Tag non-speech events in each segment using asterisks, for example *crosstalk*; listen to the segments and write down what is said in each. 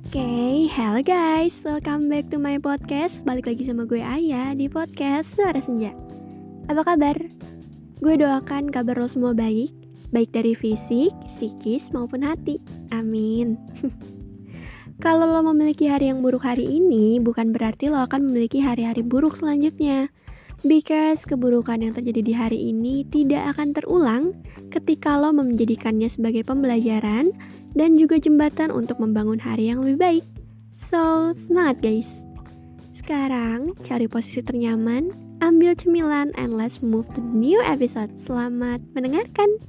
Okay, hello guys, welcome back to my podcast. Balik lagi sama gue Ayah di podcast Suara Senja. Apa kabar? Gue doakan kabar lo semua baik. Baik dari fisik, psikis, maupun hati. Amin. *laughs* Kalau lo memiliki hari yang buruk hari ini Bukan berarti lo akan memiliki hari-hari buruk selanjutnya. Because keburukan yang terjadi di hari ini tidak akan terulang ketika lo menjadikannya sebagai pembelajaran dan juga jembatan untuk membangun hari yang lebih baik. So, semangat guys! Sekarang, cari posisi ternyaman, ambil cemilan, and let's move to the new episode. Selamat mendengarkan!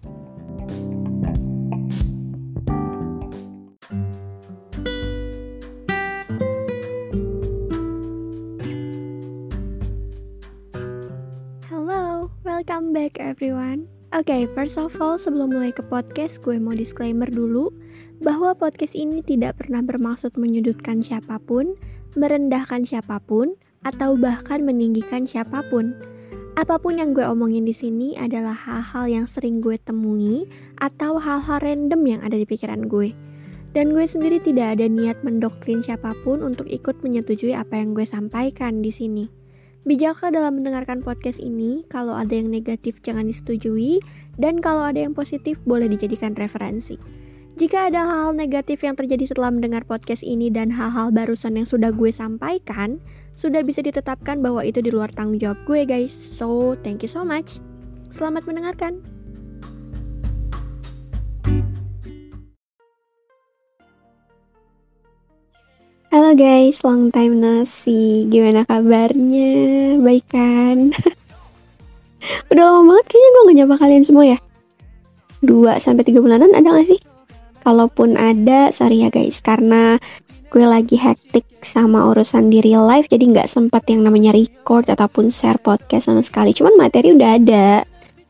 Welcome back everyone. Oke, okay, first of all, sebelum mulai ke podcast, gue mau disclaimer dulu bahwa podcast ini tidak pernah bermaksud menyudutkan siapa pun, merendahkan siapa pun, atau bahkan meninggikan siapa pun. Apa pun yang gue omongin di sini adalah hal-hal yang sering gue temui atau hal-hal random yang ada di pikiran gue. Dan gue sendiri tidak ada niat mendoktrin siapa pun untuk ikut menyetujui apa yang gue sampaikan di sini. Bijaklah dalam mendengarkan podcast ini, kalau ada yang negatif jangan disetujui, dan kalau ada yang positif boleh dijadikan referensi. Jika ada hal-hal negatif yang terjadi setelah mendengar podcast ini dan hal-hal barusan yang sudah gue sampaikan, sudah bisa ditetapkan bahwa itu di luar tanggung jawab gue guys. So, thank you so much. Selamat mendengarkan. Halo guys, long time no see. Gimana kabarnya? Baik kan? *laughs* Udah lama banget kayaknya gue gak nyapa kalian semua ya. 2 sampai 3 bulanan ada gak sih? Kalaupun ada, sorry ya guys, karena gue lagi hektik sama urusan di real life, jadi nggak sempat yang namanya record ataupun share podcast sama sekali. Cuman materi udah ada,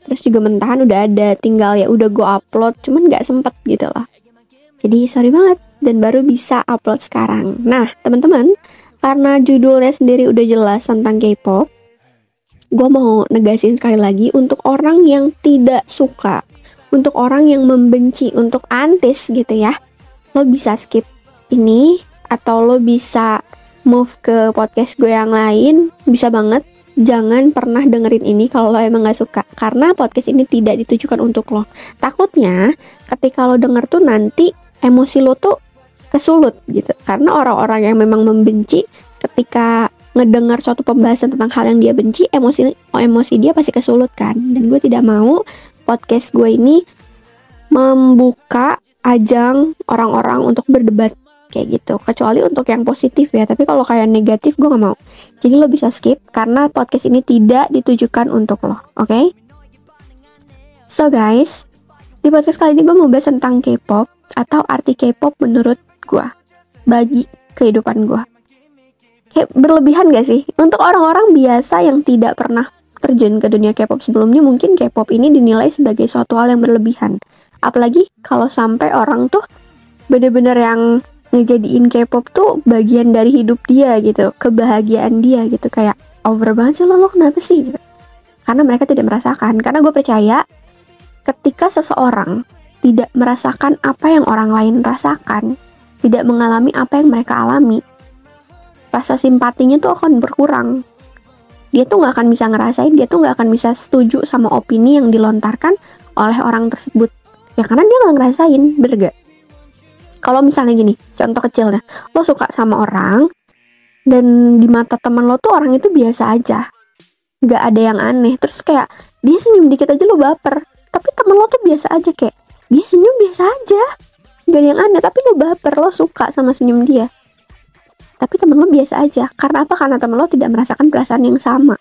terus juga mentahan udah ada, tinggal ya udah gue upload, cuman nggak sempet gitu loh. Jadi sorry banget dan baru bisa upload sekarang. Nah, teman-teman, karena judulnya sendiri udah jelas tentang K-pop, gue mau negasin sekali lagi untuk orang yang tidak suka, untuk orang yang membenci, untuk antis gitu ya, lo bisa skip ini atau lo bisa move ke podcast gue yang lain, bisa banget. Jangan pernah dengerin ini kalau lo emang gak suka Karena podcast ini tidak ditujukan untuk lo Takutnya ketika lo denger tuh nanti emosi lo tuh kesulut gitu. Karena orang-orang yang memang membenci ketika ngedengar suatu pembahasan tentang hal yang dia benci emosi emosi dia pasti kesulut kan. Dan gue tidak mau podcast gue ini membuka ajang orang-orang untuk berdebat kayak gitu. Kecuali untuk yang positif ya tapi kalau kayak negatif gue gak mau. Jadi lo bisa skip karena podcast ini tidak ditujukan untuk lo oke? Okay? so guys di podcast kali ini gue mau bahas tentang K-pop atau arti K-pop menurut gue bagi kehidupan gue kayak berlebihan gak sih? Untuk orang-orang biasa yang tidak pernah terjun ke dunia K-pop sebelumnya mungkin K-pop ini dinilai sebagai suatu hal yang berlebihan. Apalagi kalau sampai orang tuh bener-bener yang ngejadiin K-pop tuh bagian dari hidup dia gitu kebahagiaan dia gitu. Kayak over banget sih lo, lo kenapa sih? Gitu. karena mereka tidak merasakan. Karena gue percaya ketika seseorang tidak merasakan apa yang orang lain rasakan tidak mengalami apa yang mereka alami, rasa simpatinya tuh akan berkurang. Dia tuh nggak akan bisa ngerasain, dia tuh nggak akan bisa setuju sama opini yang dilontarkan oleh orang tersebut. Ya karena dia nggak ngerasain, bener Kalau misalnya gini, contoh kecilnya, lo suka sama orang, dan di mata teman lo tuh orang itu biasa aja. Nggak ada yang aneh. Terus kayak, dia senyum dikit aja lo baper. Tapi temen lo tuh biasa aja kayak, dia senyum biasa aja. Gak yang aneh tapi lo baper lo suka sama senyum dia. Tapi temen lo biasa aja. Karena apa? Karena temen lo tidak merasakan perasaan yang sama.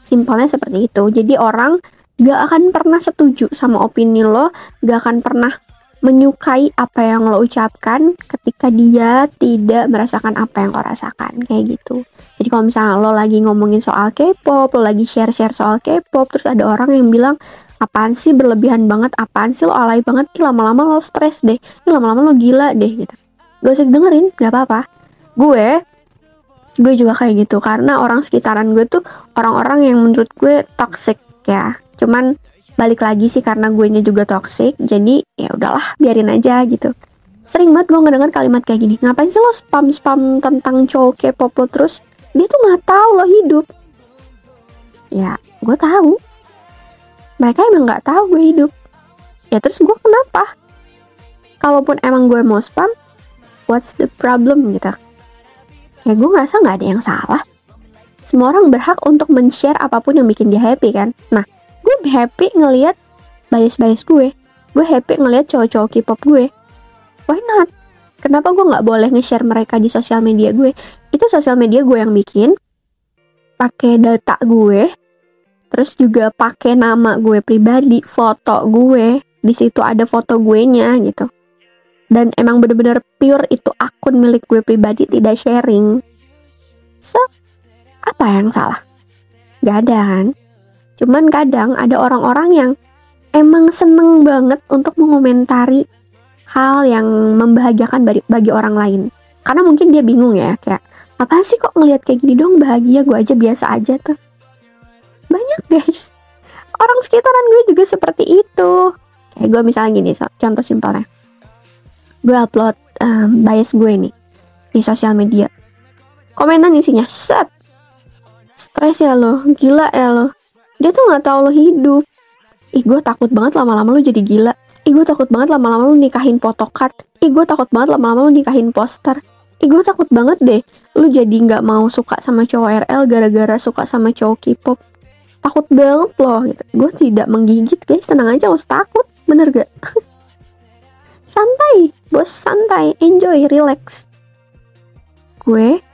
Simpelnya seperti itu. Jadi orang gak akan pernah setuju sama opini lo gak akan pernah menyukai apa yang lo ucapkan ketika dia tidak merasakan apa yang lo rasakan kayak gitu. Jadi kalau misalnya lo lagi ngomongin soal K-pop lo lagi share-share soal K-pop terus ada orang yang bilang apaan sih berlebihan banget? Apaan sih lo alay banget? Ih lama-lama lo stres deh. Ih lama-lama lo gila deh gitu. Gak usah dengerin gak apa-apa. Gue gue juga kayak gitu. Karena orang sekitaran gue tuh orang-orang yang menurut gue toxic ya. Cuman balik lagi sih karena gue nya juga toxic jadi ya udahlah biarin aja gitu. Sering banget gue ngedenger kalimat kayak gini ngapain sih lo spam spam tentang cowok K-pop terus? Dia tuh nggak tahu lo hidup. Ya gue tahu. Mereka emang nggak tahu gue hidup. Ya terus gue kenapa? Kalaupun emang gue mau spam what's the problem gitu? Ya gue ngerasa nggak ada yang salah. Semua orang berhak untuk men-share apa pun yang bikin dia happy kan? Nah gue happy ngelihat bias-bias gue. Gue happy ngelihat cowok-cowok K-pop gue. Why not? Kenapa gue nggak boleh nge-share mereka di sosial media gue? Itu sosial media gue yang bikin. Pakai data gue. Terus juga pakai nama gue pribadi foto gue. Di situ ada foto gue nya gitu. Dan emang bener-bener pure itu akun milik gue pribadi tidak sharing. So apa yang salah? Gak ada kan cuman kadang ada orang-orang yang emang seneng banget untuk mengomentari hal yang membahagiakan bagi, bagi orang lain. Karena mungkin dia bingung ya, kayak apa sih kok ngelihat kayak gini dong bahagia gue aja biasa aja tuh. Banyak guys. Orang sekitaran gue juga seperti itu. Kayak gue misalnya gini, contoh simpelnya. Gue upload um, bias gue nih di sosial media. Komenan isinya, set. Stres ya lo, gila ya lo. Dia tuh nggak tahu lo hidup. Ih gue takut banget lama-lama lo jadi gila Ih gue takut banget lama-lama lu nikahin photocard. Ih gue takut banget lama-lama lu nikahin poster. Ih gue takut banget deh lu jadi nggak mau suka sama cowok RL gara-gara suka sama cowok K-pop. Takut banget loh gitu. Gue tidak menggigit guys, tenang aja gak usah takut. Bener gak? *laughs* santai, bos santai, enjoy, relax. Gue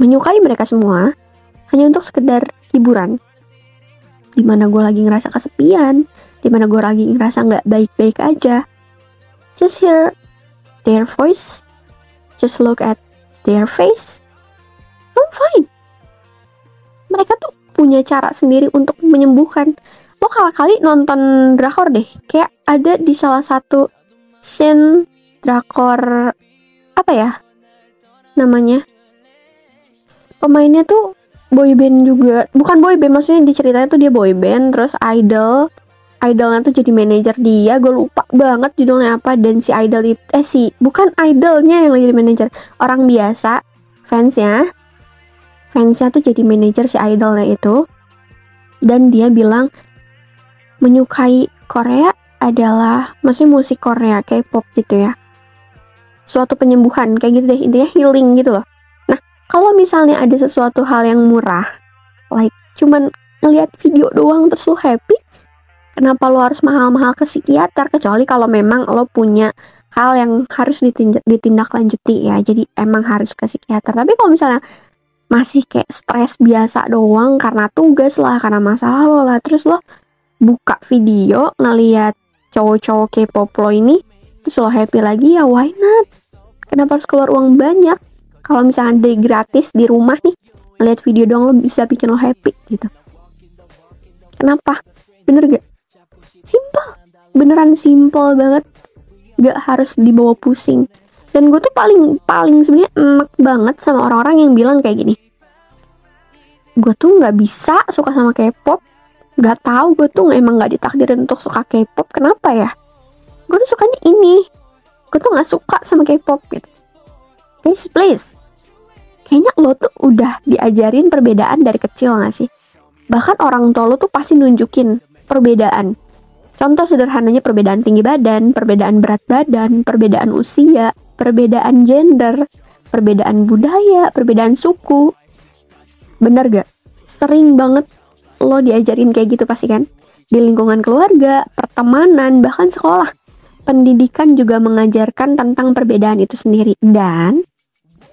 menyukai mereka semua hanya untuk sekedar hiburan. Di mana gue lagi ngerasa kesepian, di mana gue lagi ngerasa nggak baik-baik aja. Just hear their voice. Just look at their face. I'm fine. Mereka tuh punya cara sendiri untuk menyembuhkan. Lo kali-kali nonton drakor deh. Kayak ada di salah satu scene drakor apa ya namanya? Pemainnya tuh boy band juga. Bukan boy band maksudnya di ceritanya tuh dia boy band terus idol. Idolnya tuh jadi manajer dia gue lupa banget judulnya apa dan si idol itu eh si bukan idolnya yang jadi manajer orang biasa fansnya. Fansnya tuh jadi manajer si idolnya itu. Dan dia bilang menyukai Korea adalah maksudnya musik Korea K-pop gitu ya. Suatu penyembuhan kayak gitu deh intinya healing gitu loh kalau misalnya ada sesuatu hal yang murah like cuman ngeliat video doang terus lo happy kenapa lo harus mahal-mahal ke psikiater? Kecuali kalau memang lo punya hal yang harus ditindak, ditindaklanjuti ya. Jadi emang harus ke psikiater. Tapi kalau misalnya masih kayak stres biasa doang karena tugas lah karena masalah lo lah terus lo buka video ngeliat cowok-cowok K-pop lo ini terus lo happy lagi ya why not? Kenapa harus keluar uang banyak kalau misalnya ada gratis di rumah nih ngeliat video doang lo bisa bikin lo happy gitu. Kenapa? Bener gak? Simple. Beneran simple banget. Gak harus dibawa pusing. Dan gue tuh paling paling sebenarnya enak banget sama orang-orang yang bilang kayak gini. Gue tuh nggak bisa suka sama K-pop. Nggak tahu gue tuh emang nggak ditakdirin untuk suka K-pop. Kenapa ya? Gue tuh sukanya ini. Gue tuh nggak suka sama K-pop gitu. Please kayaknya lo tuh udah diajarin perbedaan dari kecil gak sih bahkan orang tua lo tuh pasti nunjukin perbedaan Contoh sederhananya perbedaan tinggi badan, perbedaan berat badan, perbedaan usia, perbedaan gender, perbedaan budaya, perbedaan suku. Bener gak? Sering banget lo diajarin kayak gitu pasti kan? Di lingkungan keluarga, pertemanan, bahkan sekolah. Pendidikan juga mengajarkan tentang perbedaan itu sendiri. Dan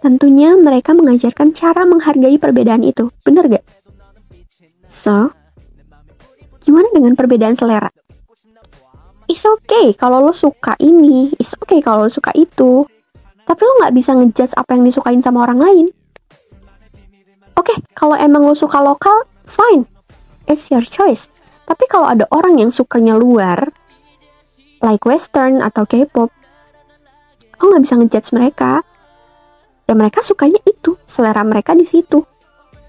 tentunya mereka mengajarkan cara menghargai perbedaan itu. Bener gak? So, gimana dengan perbedaan selera? it's okay kalau lo suka ini, it's okay kalau lo suka itu. Tapi lo nggak bisa ngejudge apa yang disukain sama orang lain. Oke, okay, kalau emang lo suka lokal, fine. It's your choice. Tapi kalau ada orang yang sukanya luar, like western atau K-pop, lo nggak bisa ngejudge mereka. Ya mereka sukanya itu, selera mereka di situ.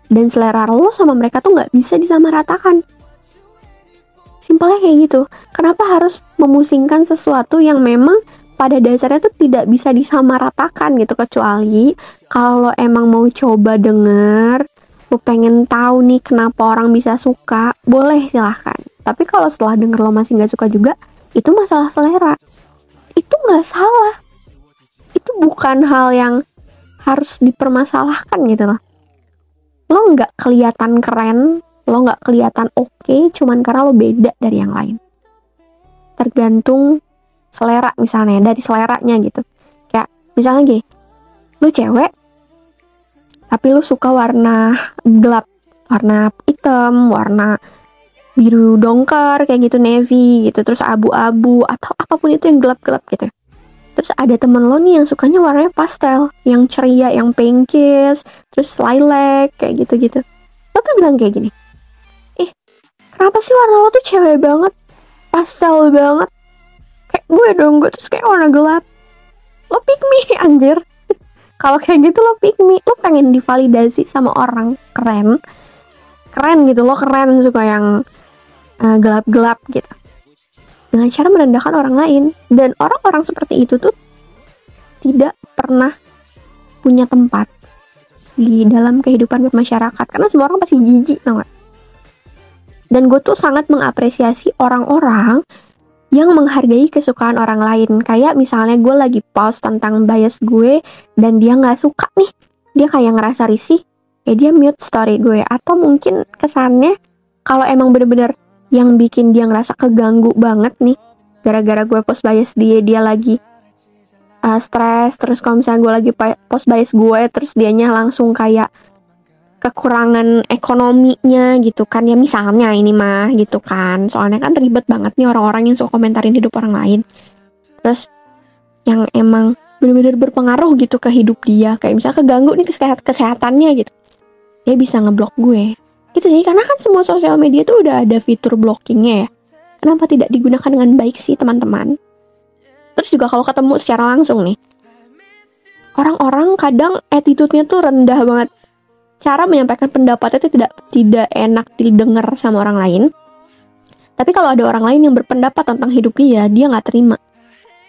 Dan selera lo sama mereka tuh nggak bisa disamaratakan. Simpelnya kayak gitu. Kenapa harus memusingkan sesuatu yang memang pada dasarnya tuh tidak bisa disamaratakan gitu? Kecuali kalau emang mau coba denger lu pengen tahu nih kenapa orang bisa suka boleh silahkan. Tapi kalau setelah denger lo masih nggak suka juga itu masalah selera. Itu nggak salah. Itu bukan hal yang harus dipermasalahkan gitu loh. Lo nggak kelihatan keren lo nggak kelihatan oke okay, cuman karena lo beda dari yang lain. Tergantung selera misalnya dari seleranya gitu. Kayak misalnya gini lu cewek tapi lu suka warna gelap warna hitam warna biru dongker kayak gitu navy gitu terus abu-abu atau apa pun itu yang gelap-gelap gitu terus ada temen lo nih yang sukanya warnanya pastel yang ceria yang pinkish terus lilac kayak gitu-gitu. Lo tuh bilang kayak gini ih kenapa sih warna lo tuh cewek banget? Pastel banget. Kayak gue dong gue terus kayak warna gelap. Lo pick me *laughs* anjir. Kalau kayak gitu lo pick me. Lo pengen divalidasi sama orang keren? Keren gitu lo keren suka yang uh, gelap-gelap gitu dengan cara merendahkan orang lain. Dan orang-orang seperti itu tuh tidak pernah punya tempat di dalam kehidupan bermasyarakat. Karena semua orang pasti jijik tau gak? dan gue tuh sangat mengapresiasi orang-orang yang menghargai kesukaan orang lain. Kayak misalnya gue lagi post tentang bias gue dan dia nggak suka nih. Dia kayak ngerasa risih. Ya dia mute story gue. Atau mungkin kesannya kalau emang bener-bener yang bikin dia ngerasa keganggu banget nih. Gara-gara gue post bias dia dia lagi uh, stres terus kalau misalnya gue lagi post bias gue terus dianya langsung kayak kekurangan ekonominya gitu kan. Ya misalnya ini mah gitu kan. Soalnya kan ribet banget nih orang-orang yang suka komentarin hidup orang lain. Terus yang emang bener-bener berpengaruh gitu ke hidup dia. Kayak misalnya keganggu nih kesehat kesehatannya gitu. Dia bisa ngeblok gue gitu sih karena kan semua sosial media tuh udah ada fitur blockingnya ya kenapa tidak digunakan dengan baik sih teman-teman terus juga kalau ketemu secara langsung nih orang-orang kadang attitude-nya tuh rendah banget cara menyampaikan pendapatnya itu tidak tidak enak didengar sama orang lain. Tapi kalau ada orang lain yang berpendapat tentang hidup dia, dia nggak terima.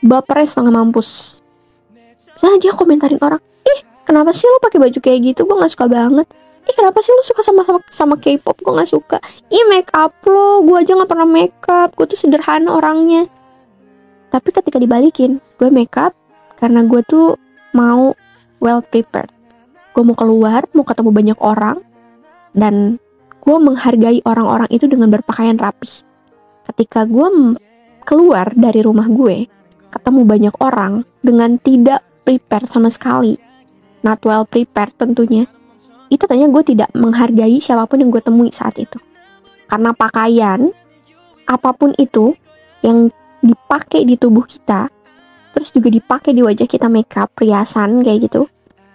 Bapernya setengah mampus. Misalnya dia komentarin orang, ih kenapa sih lo pakai baju kayak gitu? Gue nggak suka banget. Ih kenapa sih lo suka sama sama, sama K-pop? Gue nggak suka. Ih make up lo, gue aja nggak pernah make up. Gue tuh sederhana orangnya. Tapi ketika dibalikin, gue make up karena gue tuh mau well prepared gue mau keluar mau ketemu banyak orang dan gue menghargai orang-orang itu dengan berpakaian rapi ketika gue keluar dari rumah gue ketemu banyak orang dengan tidak prepare sama sekali not well prepared tentunya itu tanya gue tidak menghargai siapa pun yang gue temui saat itu karena pakaian apa pun itu yang dipakai di tubuh kita terus juga dipakai di wajah kita makeup perhiasan kayak gitu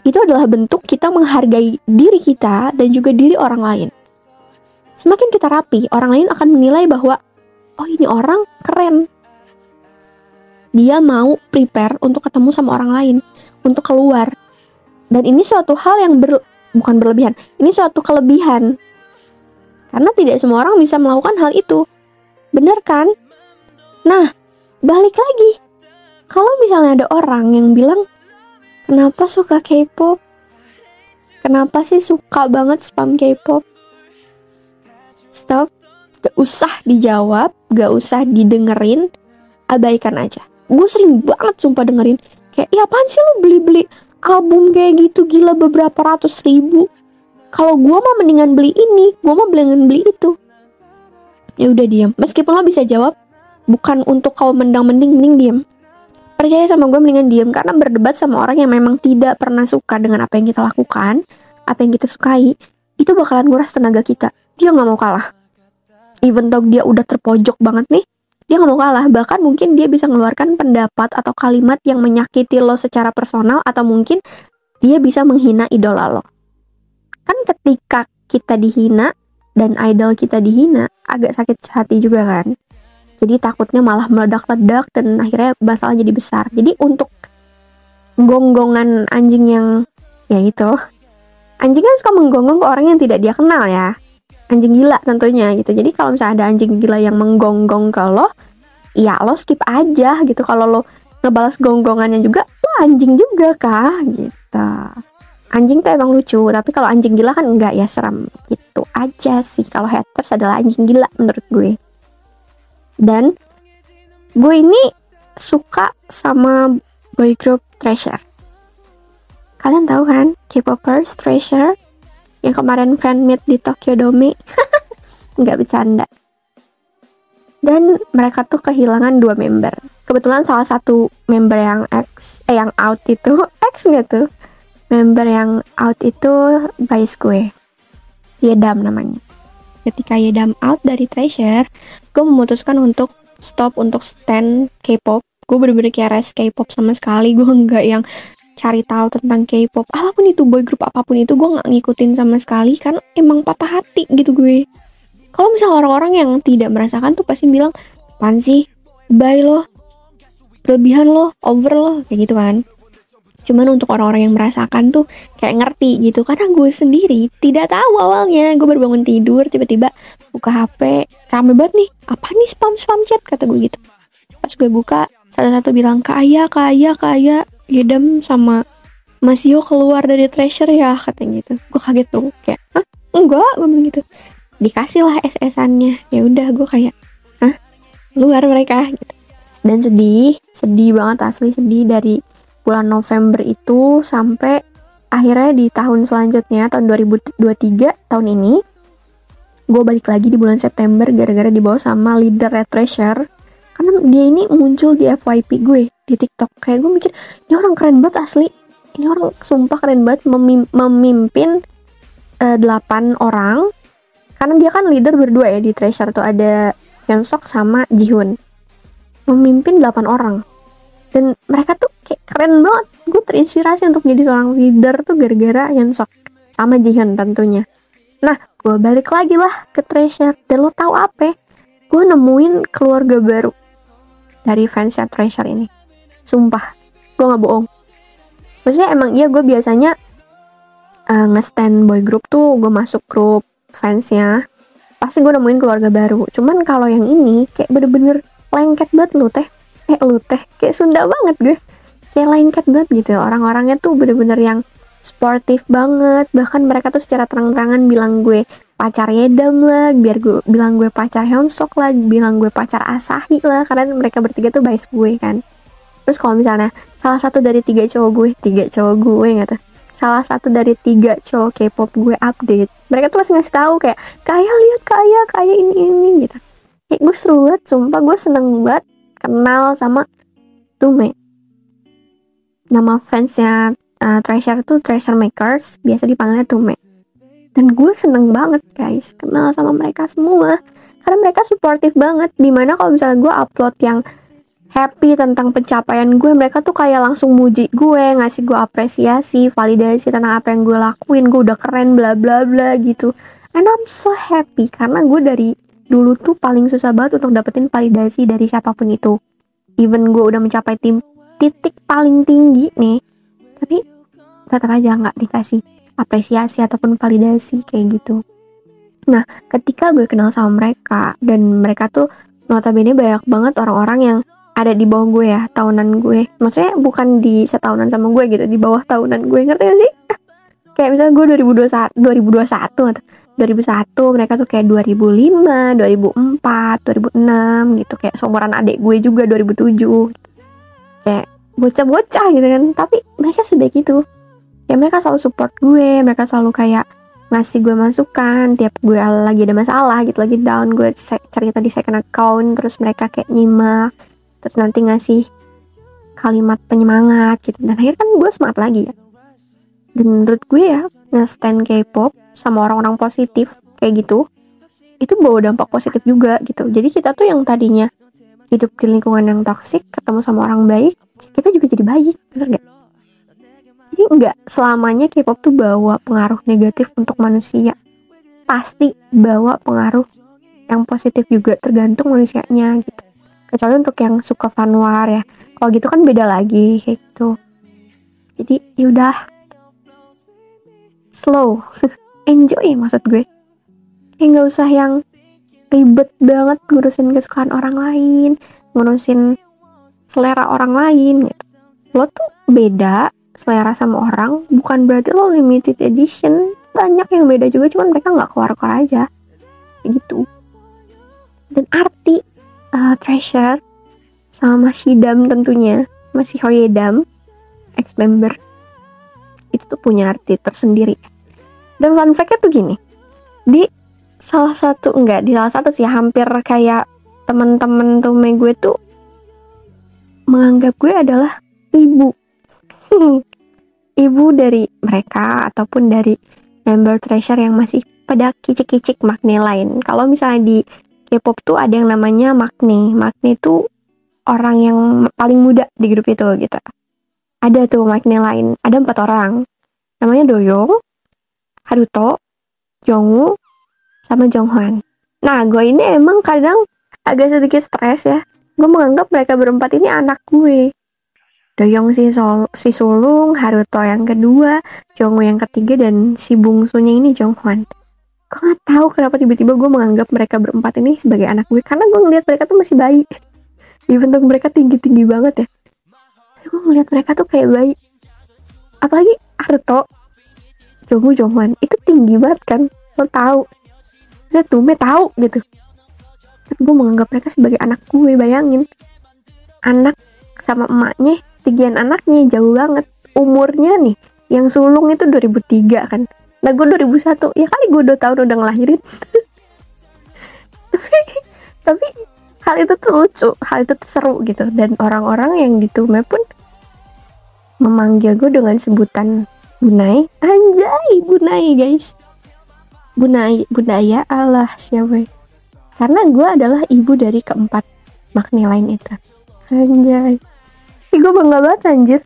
itu adalah bentuk kita menghargai diri kita dan juga diri orang lain. Semakin kita rapi, orang lain akan menilai bahwa, oh ini orang keren. Dia mau prepare untuk ketemu sama orang lain, untuk keluar. Dan ini suatu hal yang ber, bukan berlebihan, ini suatu kelebihan. Karena tidak semua orang bisa melakukan hal itu. Bener kan? Nah, balik lagi. Kalau misalnya ada orang yang bilang, Kenapa suka K-pop? Kenapa sih suka banget spam K-pop? Stop. Gak usah dijawab, gak usah didengerin, abaikan aja. Gue sering banget sumpah dengerin. Kayak, ya apaan sih lo beli-beli album kayak gitu gila beberapa ratus ribu. Kalau gue mah mendingan beli ini, gue mah mendingan beli itu. Ya udah diam. Meskipun lo bisa jawab, bukan untuk kau mendang mending mending diam percaya sama gue mendingan diem karena berdebat sama orang yang memang tidak pernah suka dengan apa yang kita lakukan apa yang kita sukai itu bakalan nguras tenaga kita dia nggak mau kalah even though dia udah terpojok banget nih dia nggak mau kalah. Bahkan mungkin dia bisa mengeluarkan pendapat atau kalimat yang menyakiti lo secara personal atau mungkin dia bisa menghina idola lo. Kan ketika kita dihina dan idol kita dihina agak sakit hati juga kan? Jadi takutnya malah meledak-ledak dan akhirnya masalah jadi besar. Jadi untuk gonggongan anjing yang ya itu. Anjing kan suka menggonggong ke orang yang tidak dia kenal ya anjing gila tentunya gitu. Jadi kalau misalnya ada anjing gila yang menggonggong ke lo ya lo skip aja gitu. Kalau lo ngebalas gonggongannya juga lo anjing juga kah? Gitu. Anjing tuh emang lucu tapi kalau anjing gila kan enggak ya seram gitu aja sih. Kalau haters adalah anjing gila menurut gue. Dan gue ini suka sama boy group Treasure. Kalian tahu kan? K-popers Treasure yang kemarin fan meet di Tokyo Dome *laughs* nggak bercanda. Dan mereka tuh kehilangan dua member. Kebetulan salah satu member yang X eh yang out itu *laughs* X nggak tuh? Member yang out itu bias gue Yedam namanya. Ketika Yedam out dari Treasure gue memutuskan untuk stop untuk stand K-pop. Gue bener-bener kayak res K-pop sama sekali. Gue nggak yang cari tahu tentang K-pop. Apa pun itu boy group apa pun itu gue nggak ngikutin sama sekali kan emang patah hati gitu gue. Kalau misalnya orang-orang yang tidak merasakan tuh pasti bilang pan sih? Bye loh. Berlebihan loh over loh. Kayak gitu kan. Cuman untuk orang-orang yang merasakan tuh kayak ngerti gitu. Karena gue sendiri tidak tahu awalnya. Gue baru bangun tidur tiba-tiba buka HP rame banget nih. Apa nih spam spam chat? kata gue gitu. Pas gue buka salah satu bilang kaya kaya kaya Yedam sama Mas Yo keluar dari treasure ya katanya gitu. Gue kaget tuh kayak Hah? enggak gue bilang gitu. Dikasih lah SS-annya ya udah gue kayak Hah? luar mereka gitu. Dan sedih sedih banget asli sedih dari bulan November itu sampai akhirnya di tahun selanjutnya tahun 2023 tahun ini gue balik lagi di bulan September gara-gara dibawa sama leader Treasure. Karena dia ini muncul di FYP gue di TikTok. Kayak gue mikir ini orang keren banget asli. Ini orang sumpah keren banget memim memimpin uh, eh, 8 orang. Karena dia kan leader berdua ya di Treasure tuh ada Hyunsuk sama Jihoon. Memimpin 8 orang. Dan mereka tuh kayak keren banget. Gue terinspirasi untuk jadi seorang leader tuh gara-gara Hyunsuk sama Jihoon tentunya. Nah gue balik lagi lah ke Treasure dan lo tau apa gue nemuin keluarga baru dari fansnya Treasure ini sumpah. Gue nggak bohong. Maksudnya emang iya gue biasanya uh, nge-stand boy group tuh gue masuk grup fansnya. Pasti gue nemuin keluarga baru. Cuman kalau yang ini kayak bener-bener lengket banget lu teh. Eh lu teh. Kayak Sunda banget gue. Kayak lengket banget gitu. Orang-orangnya tuh bener-bener yang sportif banget. Bahkan mereka tuh secara terang-terangan bilang gue pacar Yedam lah biar gue bilang gue pacar Hyunsuk lah bilang gue pacar Asahi lah. Karena mereka bertiga tuh bias gue kan terus kalau misalnya salah satu dari tiga cowok gue tiga cowok gue nggak tuh salah satu dari tiga cowok K-pop gue update. Mereka tuh masih ngasih tahu kayak kaya lihat kaya kaya ini ini gitu. Kayak gue seru banget sumpah gue seneng banget kenal sama Tume. Nama fansnya uh, Treasure tuh Treasure Makers biasa dipanggilnya Tume. Dan gue seneng banget guys kenal sama mereka semua. Karena mereka supportive banget di mana kalau misalnya gue upload yang happy tentang pencapaian gue mereka tuh kayak langsung muji gue ngasih gue apresiasi validasi tentang apa yang gue lakuin gue udah keren bla bla bla gitu. And I'm so happy karena gue dari dulu tuh paling susah banget untuk dapetin validasi dari siapa pun itu. Even gue udah mencapai tim titik paling tinggi nih tapi tetap aja nggak dikasih apresiasi ataupun validasi kayak gitu. Nah ketika gue kenal sama mereka dan mereka tuh notabene banyak banget orang-orang yang ada di bawah gue ya tahunan gue. Maksudnya bukan di setahunan sama gue gitu di bawah tahunan gue ngerti gak sih? *laughs* Kayak misalnya gue 2021 2021 atau 2001 mereka tuh kayak 2005 2004 2006 gitu. Kayak seumuran adik gue juga 2007 kayak bocah-bocah gitu kan. Tapi mereka sebaik itu. Kayak mereka selalu support gue mereka selalu kayak ngasih gue masukan tiap gue lagi ada masalah gitu lagi down gue cerita di second account terus mereka kayak nyimak terus nanti ngasih kalimat penyemangat gitu. Dan akhirnya kan gue semangat lagi ya. Dan menurut gue ya nge-stand K-pop sama orang-orang positif kayak gitu itu bawa dampak positif juga gitu. Jadi kita tuh yang tadinya hidup di lingkungan yang toksik ketemu sama orang baik kita juga jadi baik bener gak? jadi nggak selamanya K-pop tuh bawa pengaruh negatif untuk manusia. Pasti bawa pengaruh yang positif juga tergantung manusianya gitu kecuali untuk yang suka fanwar ya. Kalau gitu kan beda lagi kayak gitu. Jadi yaudah slow. *laughs* Enjoy maksud gue. Kayak nggak usah yang ribet banget ngurusin kesukaan orang lain ngurusin selera orang lain gitu. Lo tuh beda selera sama orang bukan berarti lo limited edition. Banyak yang beda juga cuman mereka nggak keluar-keluar aja. Gitu. Dan arti uh, treasure sama Shidam tentunya. Masih Hoyedam ex member itu tuh punya arti tersendiri. Dan fun fact-nya tuh gini. Di salah satu enggak di salah satu sih hampir kayak temen-temen tuh gue tuh menganggap gue adalah ibu. *laughs* Ibu dari mereka ataupun dari member treasure yang masih pada kicik-kicik makne lain. Kalau misalnya di K-pop tuh ada yang namanya makne makne tuh orang yang paling muda di grup itu gitu ada tuh makne lain ada empat orang namanya Doyong Haruto Jongwoo sama Jonghwan. Nah, gue ini emang kadang agak sedikit stres ya. Gue menganggap mereka berempat ini anak gue. Doyong si, Sol si Sulung, Haruto yang kedua, Jongwoo yang ketiga, dan si bungsunya ini Jonghwan. Gue gak tahu kenapa tiba-tiba gue menganggap mereka berempat ini sebagai anak gue. Karena gue ngeliat mereka tuh masih bayi. *laughs* Dibentuk mereka tinggi-tinggi banget ya. Gue ngeliat mereka tuh kayak bayi. Apalagi Haruto, Jongwoo, Jonghwan. Itu tinggi banget kan. Lo tau saya tume tahu gitu tapi gue menganggap mereka sebagai anak gue bayangin anak sama emaknya tinggian anaknya jauh banget umurnya nih yang sulung itu 2003 kan nah gue 2001 ya kali gue udah tahun udah ngelahirin. Tapi tapi hal itu tuh lucu. Hal itu tuh seru gitu. Dan orang-orang yang di Tume pun memanggil gue dengan sebutan Bunai. Anjay Bunai guys. Budaya budaya Allah siapa karena gue adalah ibu dari keempat makna lain itu. Anjay. Ih, gue bangga banget anjir.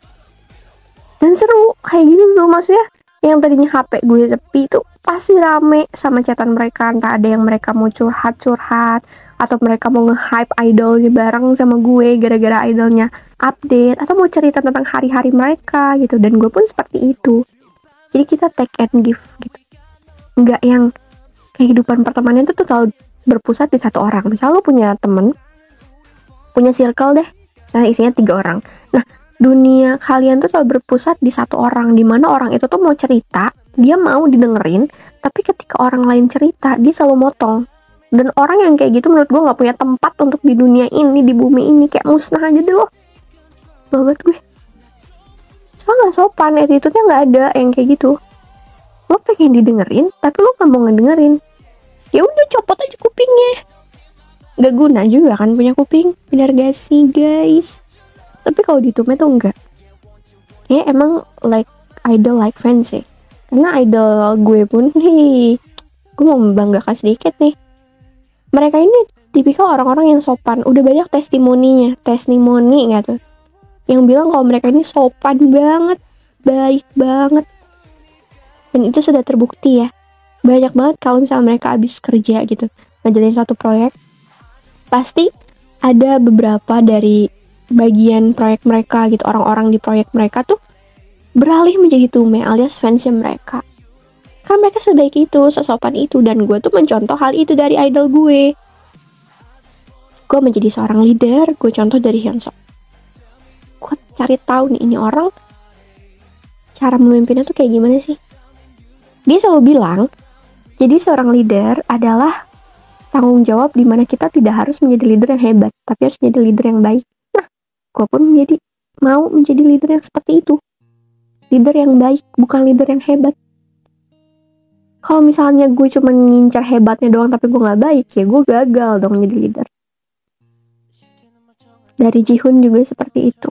Dan seru. Kayak gitu tuh maksudnya yang tadinya HP gue sepi itu pasti rame sama catatan mereka. Entah ada yang mereka mau curhat-curhat atau mereka mau nge-hype idolnya bareng sama gue gara-gara idolnya update atau mau cerita tentang hari-hari mereka gitu. Dan gue pun seperti itu. Jadi kita take and give gitu. Nggak yang kehidupan pertemanan itu tuh selalu berpusat di satu orang. Misal lo punya temen punya circle deh. Nah isinya tiga orang dunia kalian tuh selalu berpusat di satu orang di mana orang itu tuh mau cerita dia mau didengerin tapi ketika orang lain cerita dia selalu motong. Dan orang yang kayak gitu menurut gue nggak punya tempat untuk di dunia ini di bumi ini. Kayak musnah aja deh lo. Banget gue. Soalnya gak sopan attitude-nya nggak ada yang kayak gitu. Lo pengen didengerin tapi lo gak mau ngedengerin. Ya udah copot aja kupingnya. Gak guna juga kan punya kuping. Benar gak sih guys tapi kalau di tume tuh enggak. Ya emang like idol like fans sih. Karena idol gue pun *laughs* nih gue mau membanggakan sedikit nih. Mereka ini tipikal orang-orang yang sopan. Udah banyak testimoninya. Testimoni nggak tuh? Yang bilang kalau mereka ini sopan banget. Baik banget. Dan itu sudah terbukti ya. Banyak banget kalau misalnya mereka habis kerja gitu. Ngajalin satu proyek. Pasti ada beberapa dari bagian proyek mereka gitu orang-orang di proyek mereka tuh beralih menjadi tume alias fansnya mereka. Kan mereka sebaik itu sesopan itu dan gue tuh mencontoh hal itu dari idol gue. Gue menjadi seorang leader gue contoh dari Hyunsuk gue cari tahu nih ini orang cara memimpinnya tuh kayak gimana sih? Dia selalu bilang, jadi seorang leader adalah tanggung jawab di mana kita tidak harus menjadi leader yang hebat, tapi harus menjadi leader yang baik. Gue pun menjadi mau menjadi leader yang seperti itu. Leader yang baik, bukan leader yang hebat. Kalau misalnya gue cuma ngincar hebatnya doang tapi gue gak baik, ya gue gagal dong menjadi leader. Dari Jihun juga seperti itu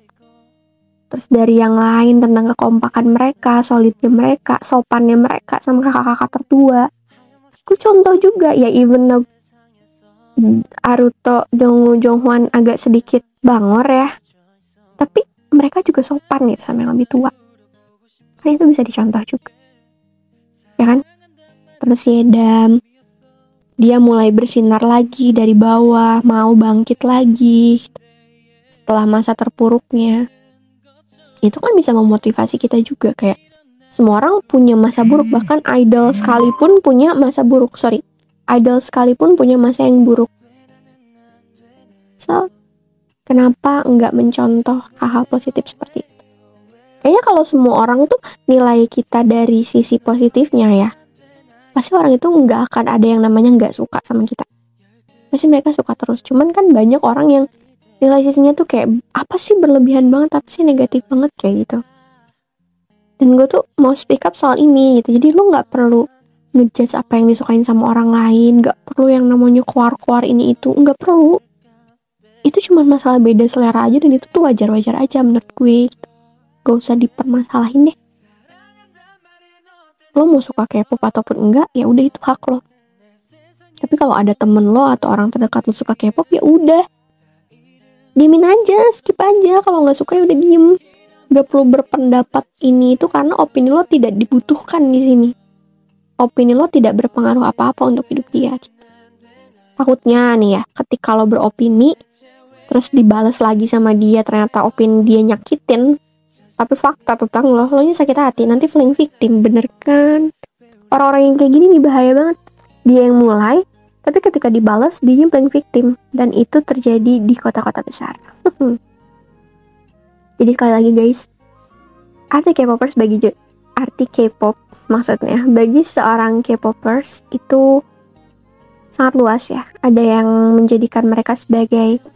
terus dari yang lain tentang kekompakan mereka, solidnya mereka, sopannya mereka sama kakak-kakak tertua. Aku contoh juga ya even though Aruto, Jongwoo, Jonghwan agak sedikit bangor ya. Tapi mereka juga sopan nih sama yang lebih tua. Kan itu bisa dicontoh juga. Ya kan? Terus Yedam, dia mulai bersinar lagi dari bawah, mau bangkit lagi setelah masa terpuruknya itu kan bisa memotivasi kita juga kayak semua orang punya masa buruk bahkan idol sekalipun punya masa buruk sorry idol sekalipun punya masa yang buruk so kenapa nggak mencontoh hal-hal positif seperti itu? Kayaknya kalau semua orang tuh nilai kita dari sisi positifnya ya pasti orang itu nggak akan ada yang namanya nggak suka sama kita. Pasti mereka suka terus. Cuman kan banyak orang yang nilai sisinya tuh kayak apa sih berlebihan banget? Apa sih negatif banget? kayak gitu. Dan gue tuh mau speak up soal ini gitu. Jadi lu nggak perlu ngejudge apa yang disukain sama orang lain nggak perlu yang namanya keluar-keluar ini itu nggak perlu itu cuma masalah beda selera aja dan itu tuh wajar-wajar aja menurut gue. Gak usah dipermasalahin deh. Lo mau suka K-pop ataupun enggak ya udah itu hak lo. Tapi kalau ada temen lo atau orang terdekat lo suka K-pop ya udah. Diemin aja skip aja. Kalau nggak suka ya udah diem. Gak perlu berpendapat ini itu karena opini lo tidak dibutuhkan di sini. Opini lo tidak berpengaruh apa-apa untuk hidup dia. Takutnya nih ya ketika lo beropini terus dibales lagi sama dia ternyata opini dia nyakitin. Tapi fakta tentang lo lo nya sakit hati nanti feeling victim bener kan? Orang-orang yang kayak gini nih bahaya banget. Dia yang mulai tapi ketika dibales dia yang paling victim. Dan itu terjadi di kota-kota besar. *laughs* Jadi sekali lagi guys arti K-popers bagi arti K-pop maksudnya bagi seorang K-popers itu sangat luas ya. Ada yang menjadikan mereka sebagai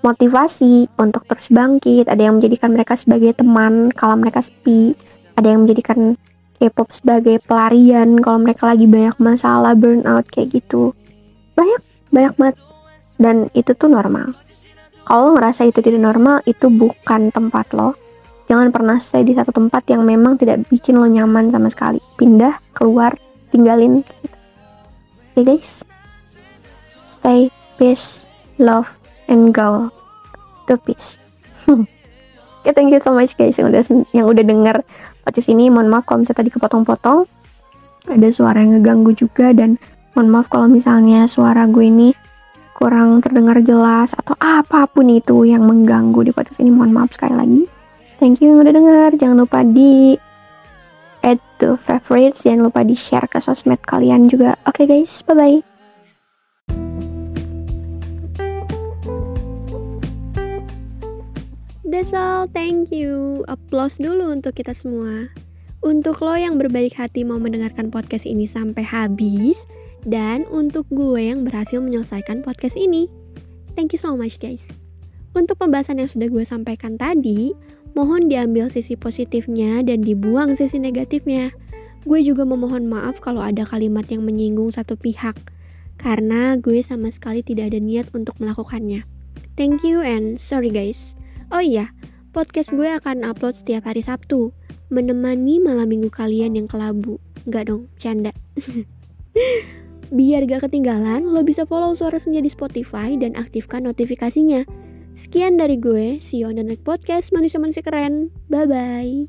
motivasi untuk terus bangkit, ada yang menjadikan mereka sebagai teman kalau mereka sepi, ada yang menjadikan K-pop sebagai pelarian kalau mereka lagi banyak masalah, burnout kayak gitu. Banyak, banyak banget. Dan itu tuh normal. Kalau ngerasa itu tidak normal, itu bukan tempat lo. Jangan pernah stay di satu tempat yang memang tidak bikin lo nyaman sama sekali. Pindah, keluar, tinggalin. Oke okay, guys? Stay, peace, love, and go to peace. *laughs* okay, thank you so much guys yang udah yang udah denger podcast ini. Mohon maaf kalau misalnya tadi kepotong-potong. Ada suara yang ngeganggu juga dan mohon maaf kalau misalnya suara gue ini kurang terdengar jelas atau apa pun itu yang mengganggu di podcast ini. Mohon maaf sekali lagi. Thank you yang udah denger. Jangan lupa di add to favorites. Jangan lupa di share ke sosmed kalian juga. Oke okay, guys, bye-bye. That's all, thank you. Applause dulu untuk kita semua. Untuk lo yang berbaik hati mau mendengarkan podcast ini sampai habis, dan untuk gue yang berhasil menyelesaikan podcast ini. Thank you so much guys. Untuk pembahasan yang sudah gue sampaikan tadi, mohon diambil sisi positifnya dan dibuang sisi negatifnya. Gue juga memohon maaf kalau ada kalimat yang menyinggung satu pihak, karena gue sama sekali tidak ada niat untuk melakukannya. Thank you and sorry guys. Oh iya, podcast gue akan upload setiap hari Sabtu, menemani malam minggu kalian yang kelabu. Enggak dong, canda. *laughs* Biar gak ketinggalan, lo bisa follow Suara Senja di Spotify dan aktifkan notifikasinya. Sekian dari gue, see you on the next podcast manusia-manusia keren. Bye-bye.